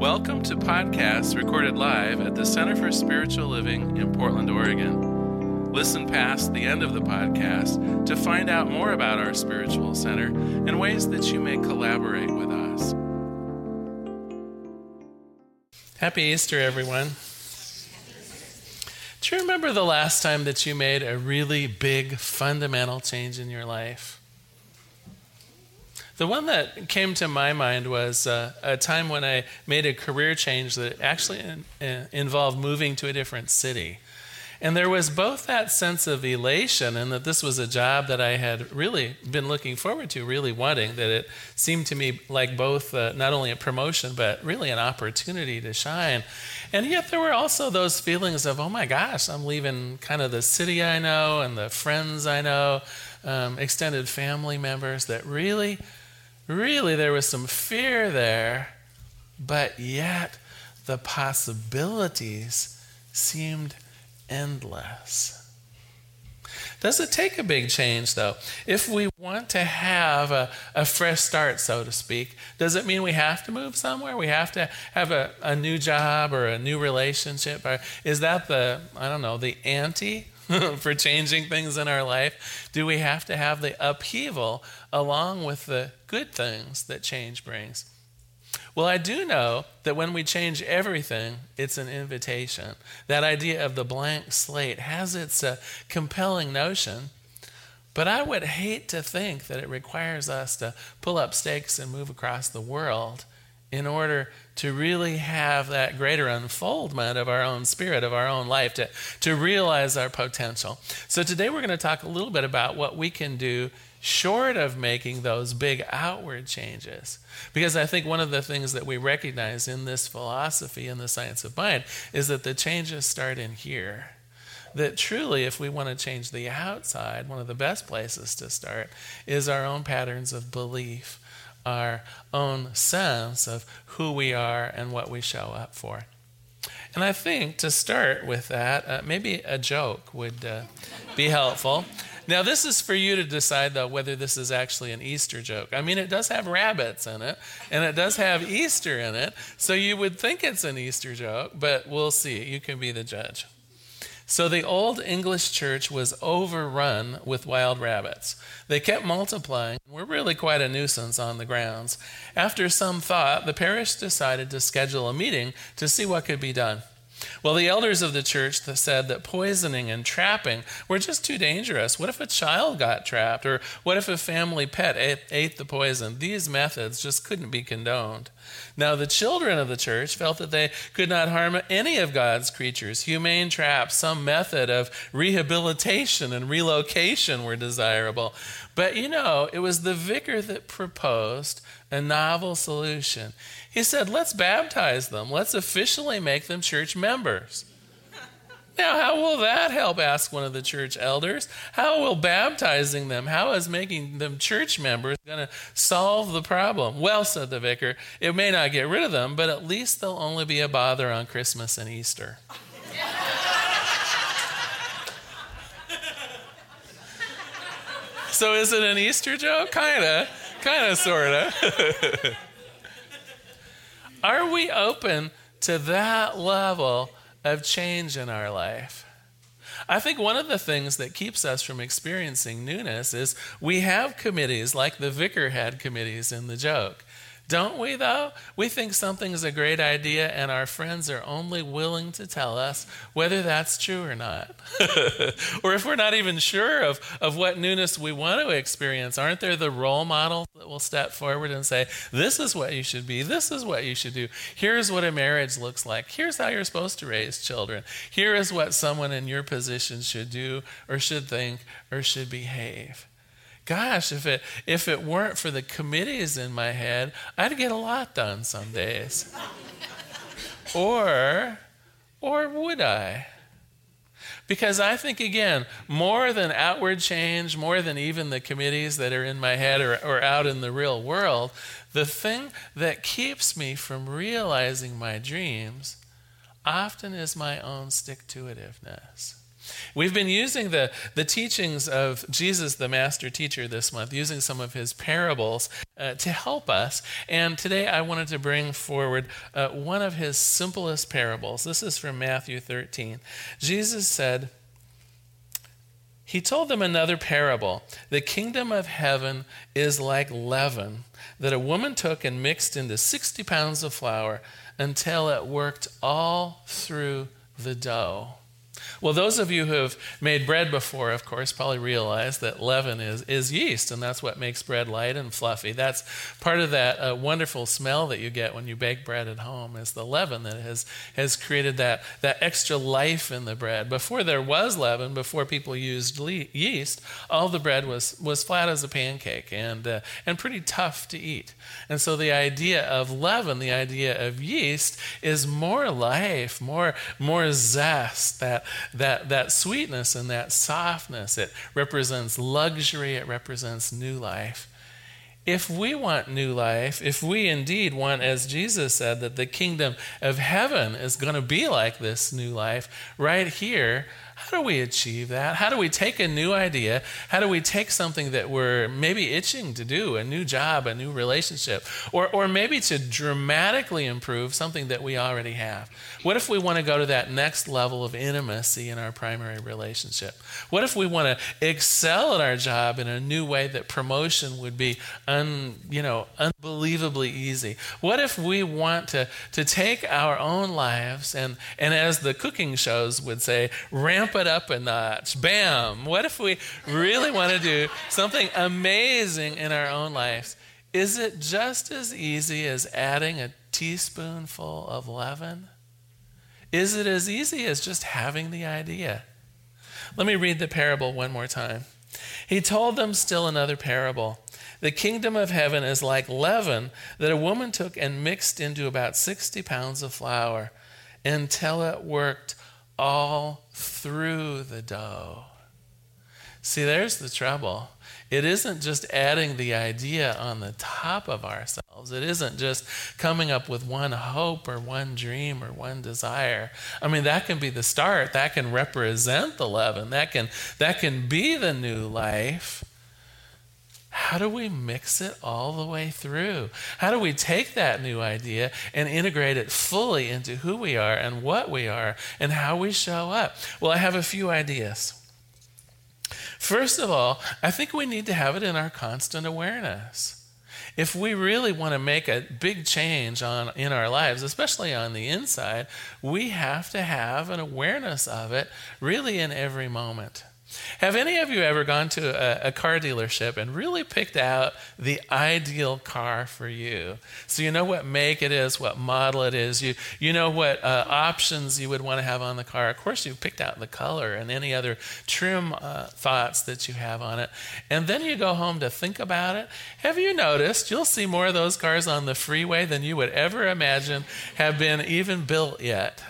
Welcome to podcasts recorded live at the Center for Spiritual Living in Portland, Oregon. Listen past the end of the podcast to find out more about our spiritual center and ways that you may collaborate with us. Happy Easter, everyone. Do you remember the last time that you made a really big, fundamental change in your life? The one that came to my mind was uh, a time when I made a career change that actually in, in, involved moving to a different city. And there was both that sense of elation and that this was a job that I had really been looking forward to, really wanting, that it seemed to me like both uh, not only a promotion, but really an opportunity to shine. And yet there were also those feelings of, oh my gosh, I'm leaving kind of the city I know and the friends I know, um, extended family members that really really there was some fear there, but yet the possibilities seemed endless. Does it take a big change, though? If we want to have a, a, fresh start, so to speak, does it mean we have to move somewhere? We have to have a, a new job or a new relationship? Or is that the, I don't know, the ante for changing things in our life? Do we have to have the upheaval along with the good things that change brings? Well, I do know that when we change everything, it's an invitation. That idea of the blank slate has its uh, compelling notion, but I would hate to think that it requires us to pull up stakes and move across the world in order to really have that greater unfoldment of our own spirit, of our own life, to, to realize our potential. So, today we're going to talk a little bit about what we can do short of making those big outward changes. Because I think one of the things that we recognize in this philosophy, in the science of mind, is that the changes start in here. That truly, if we want to change the outside, one of the best places to start is our own patterns of belief our own sense of who we are and what we show up for. And I think to start with that, uh, maybe a joke would uh, be helpful. Now, this is for you to decide, though, whether this is actually an Easter joke. I mean, it does have rabbits in it, and it does have Easter in it, so you would think it's an Easter joke, but we'll see. You can be the judge. So the old English church was overrun with wild rabbits. They kept multiplying and were really quite a nuisance on the grounds. After some thought, the parish decided to schedule a meeting to see what could be done. Well, the elders of the church said that poisoning and trapping were just too dangerous. What if a child got trapped? Or what if a family pet ate, ate, the poison? These methods just couldn't be condoned. Now, the children of the church felt that they could not harm any of God's creatures. Humane traps, some method of rehabilitation and relocation were desirable. But you know, it was the vicar that proposed a novel solution. He said, let's baptize them, let's officially make them church members. Now, how will that help? asked one of the church elders. How will baptizing them, how is making them church members going to solve the problem? Well, said the vicar, it may not get rid of them, but at least they'll only be a bother on Christmas and Easter. so, is it an Easter joke? Kind of, kind of, sort of. Are we open to that level of change in our life? I think one of the things that keeps us from experiencing newness is we have committees like the vicar had committees in the joke. Don't we, though? We think something's a great idea, and our friends are only willing to tell us whether that's true or not. or if we're not even sure of, of what newness we want to experience, aren't there the role models that will step forward and say, This is what you should be, this is what you should do, here's what a marriage looks like, here's how you're supposed to raise children, here is what someone in your position should do, or should think, or should behave? Gosh, if it if it weren't for the committees in my head, I'd get a lot done some days. or or would I? Because I think, again, more than outward change, more than even the committees that are in my head or, or out in the real world, the thing that keeps me from realizing my dreams often is my own stick to itiveness. We've been using the, the teachings of Jesus, the master teacher, this month, using some of his parables uh, to help us. And today I wanted to bring forward uh, one of his simplest parables. This is from Matthew 13. Jesus said, He told them another parable. The kingdom of heaven is like leaven that a woman took and mixed into 60 pounds of flour until it worked all through the dough. Well, those of you who have made bread before, of course, probably realize that leaven is, is yeast, and that's what makes bread light and fluffy. That's part of that uh, wonderful smell that you get when you bake bread at home, is the leaven that has, has created that, that extra life in the bread. Before there was leaven, before people used le- yeast, all the bread was, was flat as a pancake and, uh, and pretty tough to eat. And so the idea of leaven, the idea of yeast, is more life, more, more zest, that, that, that sweetness and that softness. It represents luxury, it represents new life. If we want new life, if we indeed want, as Jesus said, that the kingdom of heaven is going to be like this new life right here, how do we achieve that? How do we take a new idea? How do we take something that we're maybe itching to do, a new job, a new relationship, or, or maybe to dramatically improve something that we already have? What if we want to go to that next level of intimacy in our primary relationship? What if we want to excel at our job in a new way that promotion would be un, you know, unbelievably easy? What if we want to, to take our own lives and, and as the cooking shows would say, ramp it up a notch. Bam. What if we really want to do something amazing in our own lives? Is it just as easy as adding a teaspoonful of leaven? Is it as easy as just having the idea? Let me read the parable one more time. He told them still another parable. The kingdom of heaven is like leaven that a woman took and mixed into about 60 pounds of flour until it worked all through the dough. See, there's the trouble. It isn't just adding the idea on the top of ourselves. It isn't just coming up with one hope or one dream or one desire. I mean, that can be the start. That can represent the leaven. That can, that can be the new life. How do we mix it all the way through? How do we take that new idea and integrate it fully into who we are and what we are and how we show up? Well, I have a few ideas. First of all, I think we need to have it in our constant awareness. If we really want to make a big change on in our lives, especially on the inside, we have to have an awareness of it really in every moment. Have any of you ever gone to a, a, car dealership and really picked out the ideal car for you? So you know what make it is, what model it is, you, you know what uh, options you would want to have on the car. Of course, you picked out the color and any other trim uh, thoughts that you have on it. And then you go home to think about it. Have you noticed you'll see more of those cars on the freeway than you would ever imagine have been even built yet?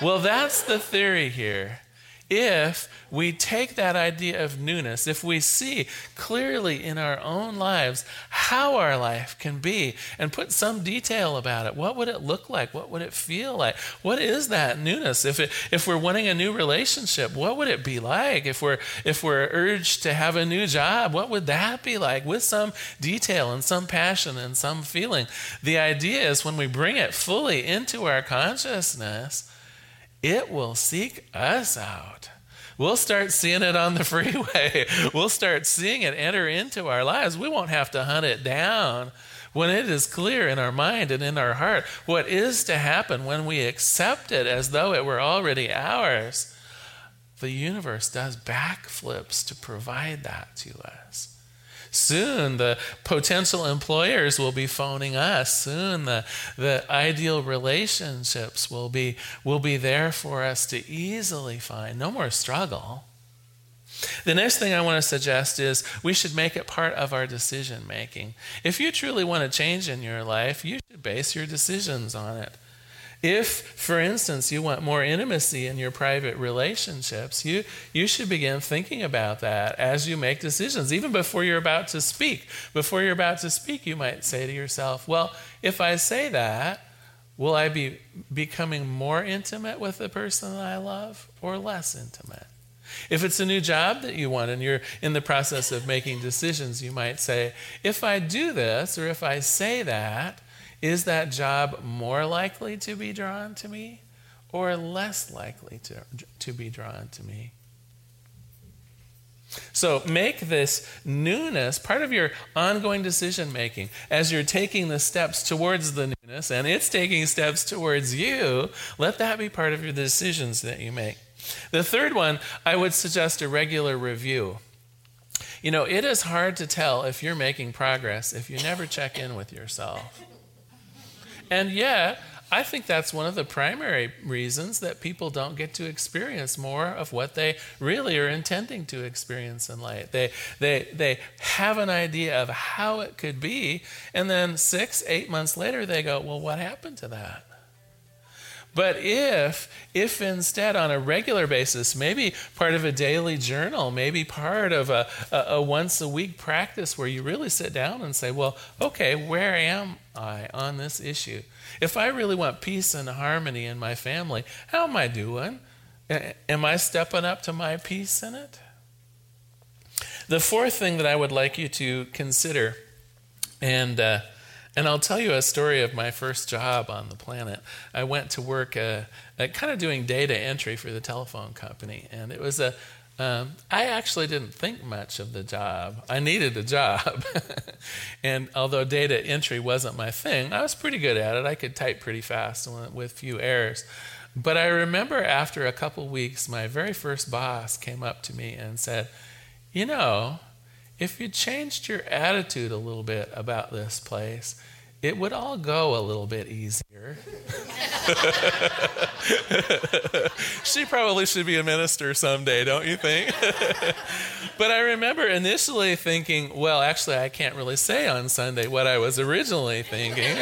Well, that's the theory here if we take that idea of newness, if we see clearly in our own lives how our life can be and put some detail about it, what would it look like? What would it feel like? What is that newness? If, it, if we're wanting a new relationship, what would it be like? If we're, if we're urged to have a new job, what would that be like? With some detail and some passion and some feeling. The idea is when we bring it fully into our consciousness, it will seek us out. We'll start seeing it on the freeway. We'll start seeing it enter into our lives. We won't have to hunt it down when it is clear in our mind and in our heart what is to happen when we accept it as though it were already ours. The universe does backflips to provide that to us. Soon the potential employers will be phoning us. Soon the, the ideal relationships will be, will be there for us to easily find. No more struggle. The next thing I want to suggest is we should make it part of our decision making. If you truly want to change in your life, you should base your decisions on it. If, for instance, you want more intimacy in your private relationships, you, you should begin thinking about that as you make decisions. Even before you're about to speak, before you're about to speak, you might say to yourself, Well, if I say that, Will I be becoming more intimate with the person that I love or less intimate? If it's a new job that you want and you're in the process of making decisions, you might say, if I do this or if I say that, is that job more likely to be drawn to me or less likely to, to be drawn to me? So make this newness part of your ongoing decision making as you're taking the steps towards the newness and it's taking steps towards you. Let that be part of your decisions that you make. The third one, I would suggest a regular review. You know, it is hard to tell if you're making progress if you never check in with yourself. And yet, I think that's one of the primary reasons that people don't get to experience more of what they really are intending to experience in life. They, they, they have an idea of how it could be, and then six, eight months later, they go, Well, what happened to that? But if, if instead on a regular basis, maybe part of a daily journal, maybe part of a, a, a, once a week practice where you really sit down and say, well, okay, where am I on this issue? If I really want peace and harmony in my family, how am I doing? Am I stepping up to my peace in it? The fourth thing that I would like you to consider, and uh, and I'll tell you a story of my first job on the planet. I went to work uh, kind of doing data entry for the telephone company, and it was a um, I actually didn't think much of the job. I needed a job. and although data entry wasn't my thing, I was pretty good at it. I could type pretty fast with few errors. But I remember after a couple weeks, my very first boss came up to me and said, You know, if you changed your attitude a little bit about this place, it would all go a little bit easier. she probably should be a minister someday, don't you think? but I remember initially thinking, well, actually, I can't really say on Sunday what I was originally thinking.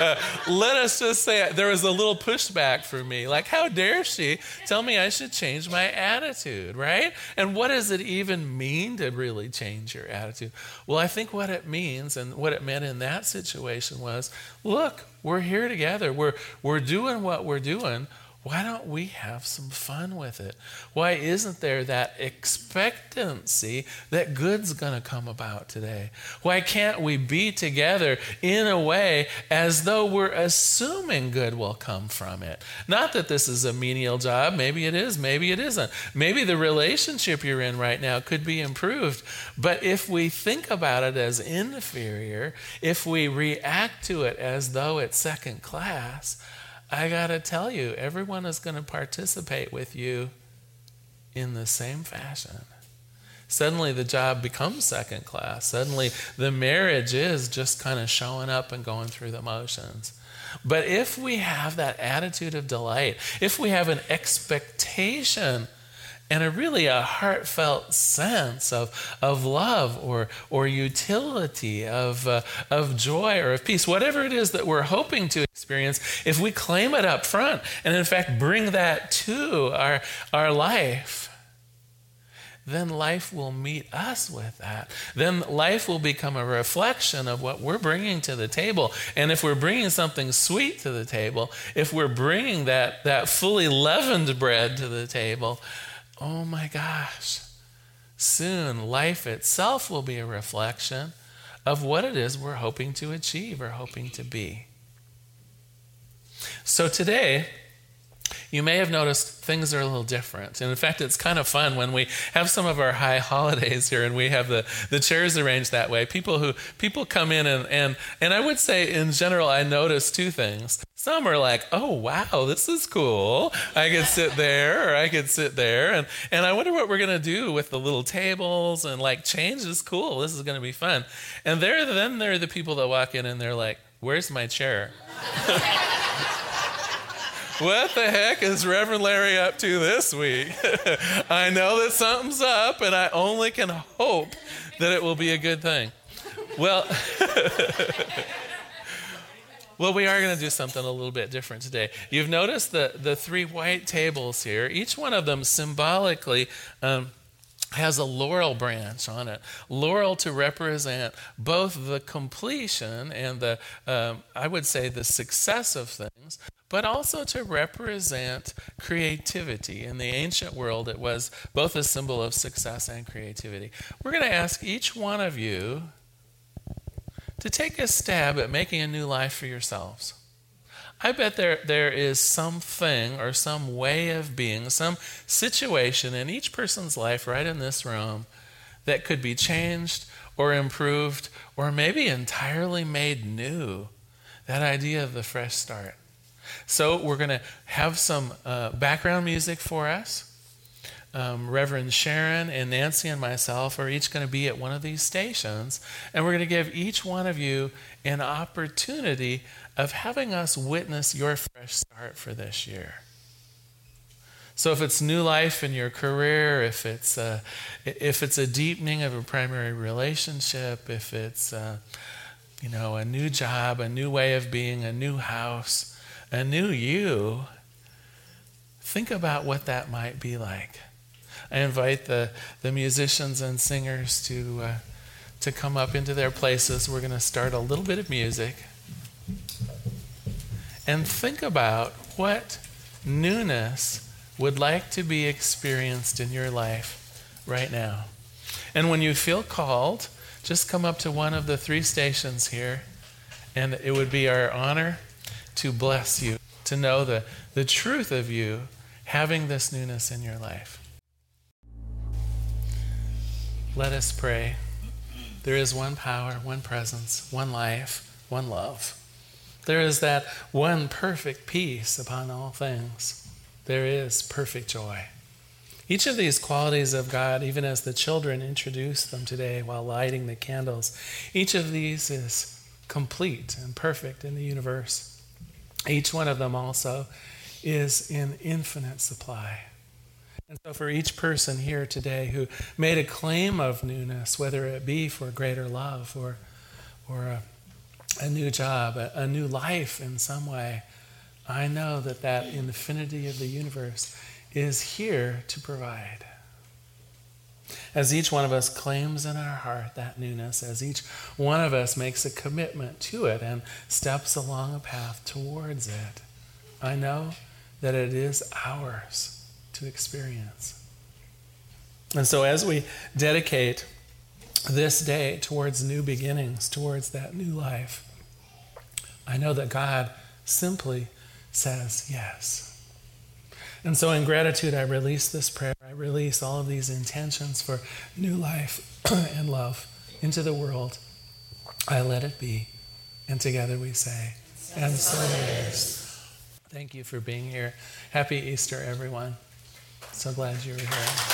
uh, let us just say there was a little pushback for me. Like, how dare she tell me I should change my attitude, right? And what does it even mean to really change your attitude? Well, I think what it means and what it meant in that situation was look, we're here together. We're, we're doing what we're doing. Why don't we have some fun with it? Why isn't there that expectancy that good's going to come about today? Why can't we be together in a way as though we're assuming good will come from it? Not that this is a menial job. Maybe it is. Maybe it isn't. Maybe the relationship you're in right now could be improved. But if we think about it as inferior, if we react to it as though it's second class, I got to tell you, everyone is going to participate with you in the same fashion. Suddenly the job becomes second class. Suddenly the marriage is just kind of showing up and going through the motions. But if we have that attitude of delight, if we have an expectation and a really a heartfelt sense of, of love or, or utility, of, uh, of joy or of peace, whatever it is that we're hoping to experience, if we claim it up front and in fact bring that to our, our life, then life will meet us with that. Then life will become a reflection of what we're bringing to the table. And if we're bringing something sweet to the table, if we're bringing that, that fully leavened bread to the table, oh my gosh, soon life itself will be a reflection of what it is we're hoping to achieve or hoping to be. So today, you may have noticed things are a little different. And in fact, it's kind of fun when we have some of our high holidays here and we have the, the chairs arranged that way. People who people come in and, and and I would say in general I notice two things. Some are like, oh wow, this is cool. I could sit there or I could sit there. And and I wonder what we're gonna do with the little tables and like change is cool. This is gonna be fun. And there then there are the people that walk in and they're like, Where's my chair? what the heck is Reverend Larry up to this week? I know that something's up, and I only can hope that it will be a good thing. Well, well, we are going to do something a little bit different today. You've noticed the, the three white tables here, each one of them symbolically. Um, has a laurel branch on it. Laurel to represent both the completion and the, um, I would say, the success of things, but also to represent creativity. In the ancient world, it was both a symbol of success and creativity. We're going to ask each one of you to take a stab at making a new life for yourselves. I bet there, there is something or some way of being, some situation in each person's life right in this room that could be changed or improved or maybe entirely made new. That idea of the fresh start. So, we're going to have some uh, background music for us. Um, Reverend Sharon and Nancy and myself are each going to be at one of these stations, and we're going to give each one of you an opportunity of having us witness your fresh start for this year. So if it's new life in your career, if it's a, if it's a deepening of a primary relationship, if it's a, you know a new job, a new way of being, a new house, a new you, think about what that might be like. I invite the, the musicians and singers to, uh, to come up into their places. We're going to start a little bit of music and think about what newness would like to be experienced in your life right now. And when you feel called, just come up to one of the three stations here, and it would be our honor to bless you, to know the, the truth of you having this newness in your life. Let us pray. There is one power, one presence, one life, one love. There is that one perfect peace upon all things. There is perfect joy. Each of these qualities of God, even as the children introduced them today while lighting the candles, each of these is complete and perfect in the universe. Each one of them also is in infinite supply. And so, for each person here today who made a claim of newness, whether it be for greater love or, or a a new job, a, a new life in some way, I know that that infinity of the universe is here to provide. As each one of us claims in our heart that newness, as each one of us makes a commitment to it and steps along a path towards it, I know that it is ours to experience. And so, as we dedicate this day towards new beginnings, towards that new life, I know that God simply says yes. And so, in gratitude, I release this prayer. I release all of these intentions for new life and love into the world. I let it be. And together we say, and so it is. Thank you for being here. Happy Easter, everyone. So glad you were here.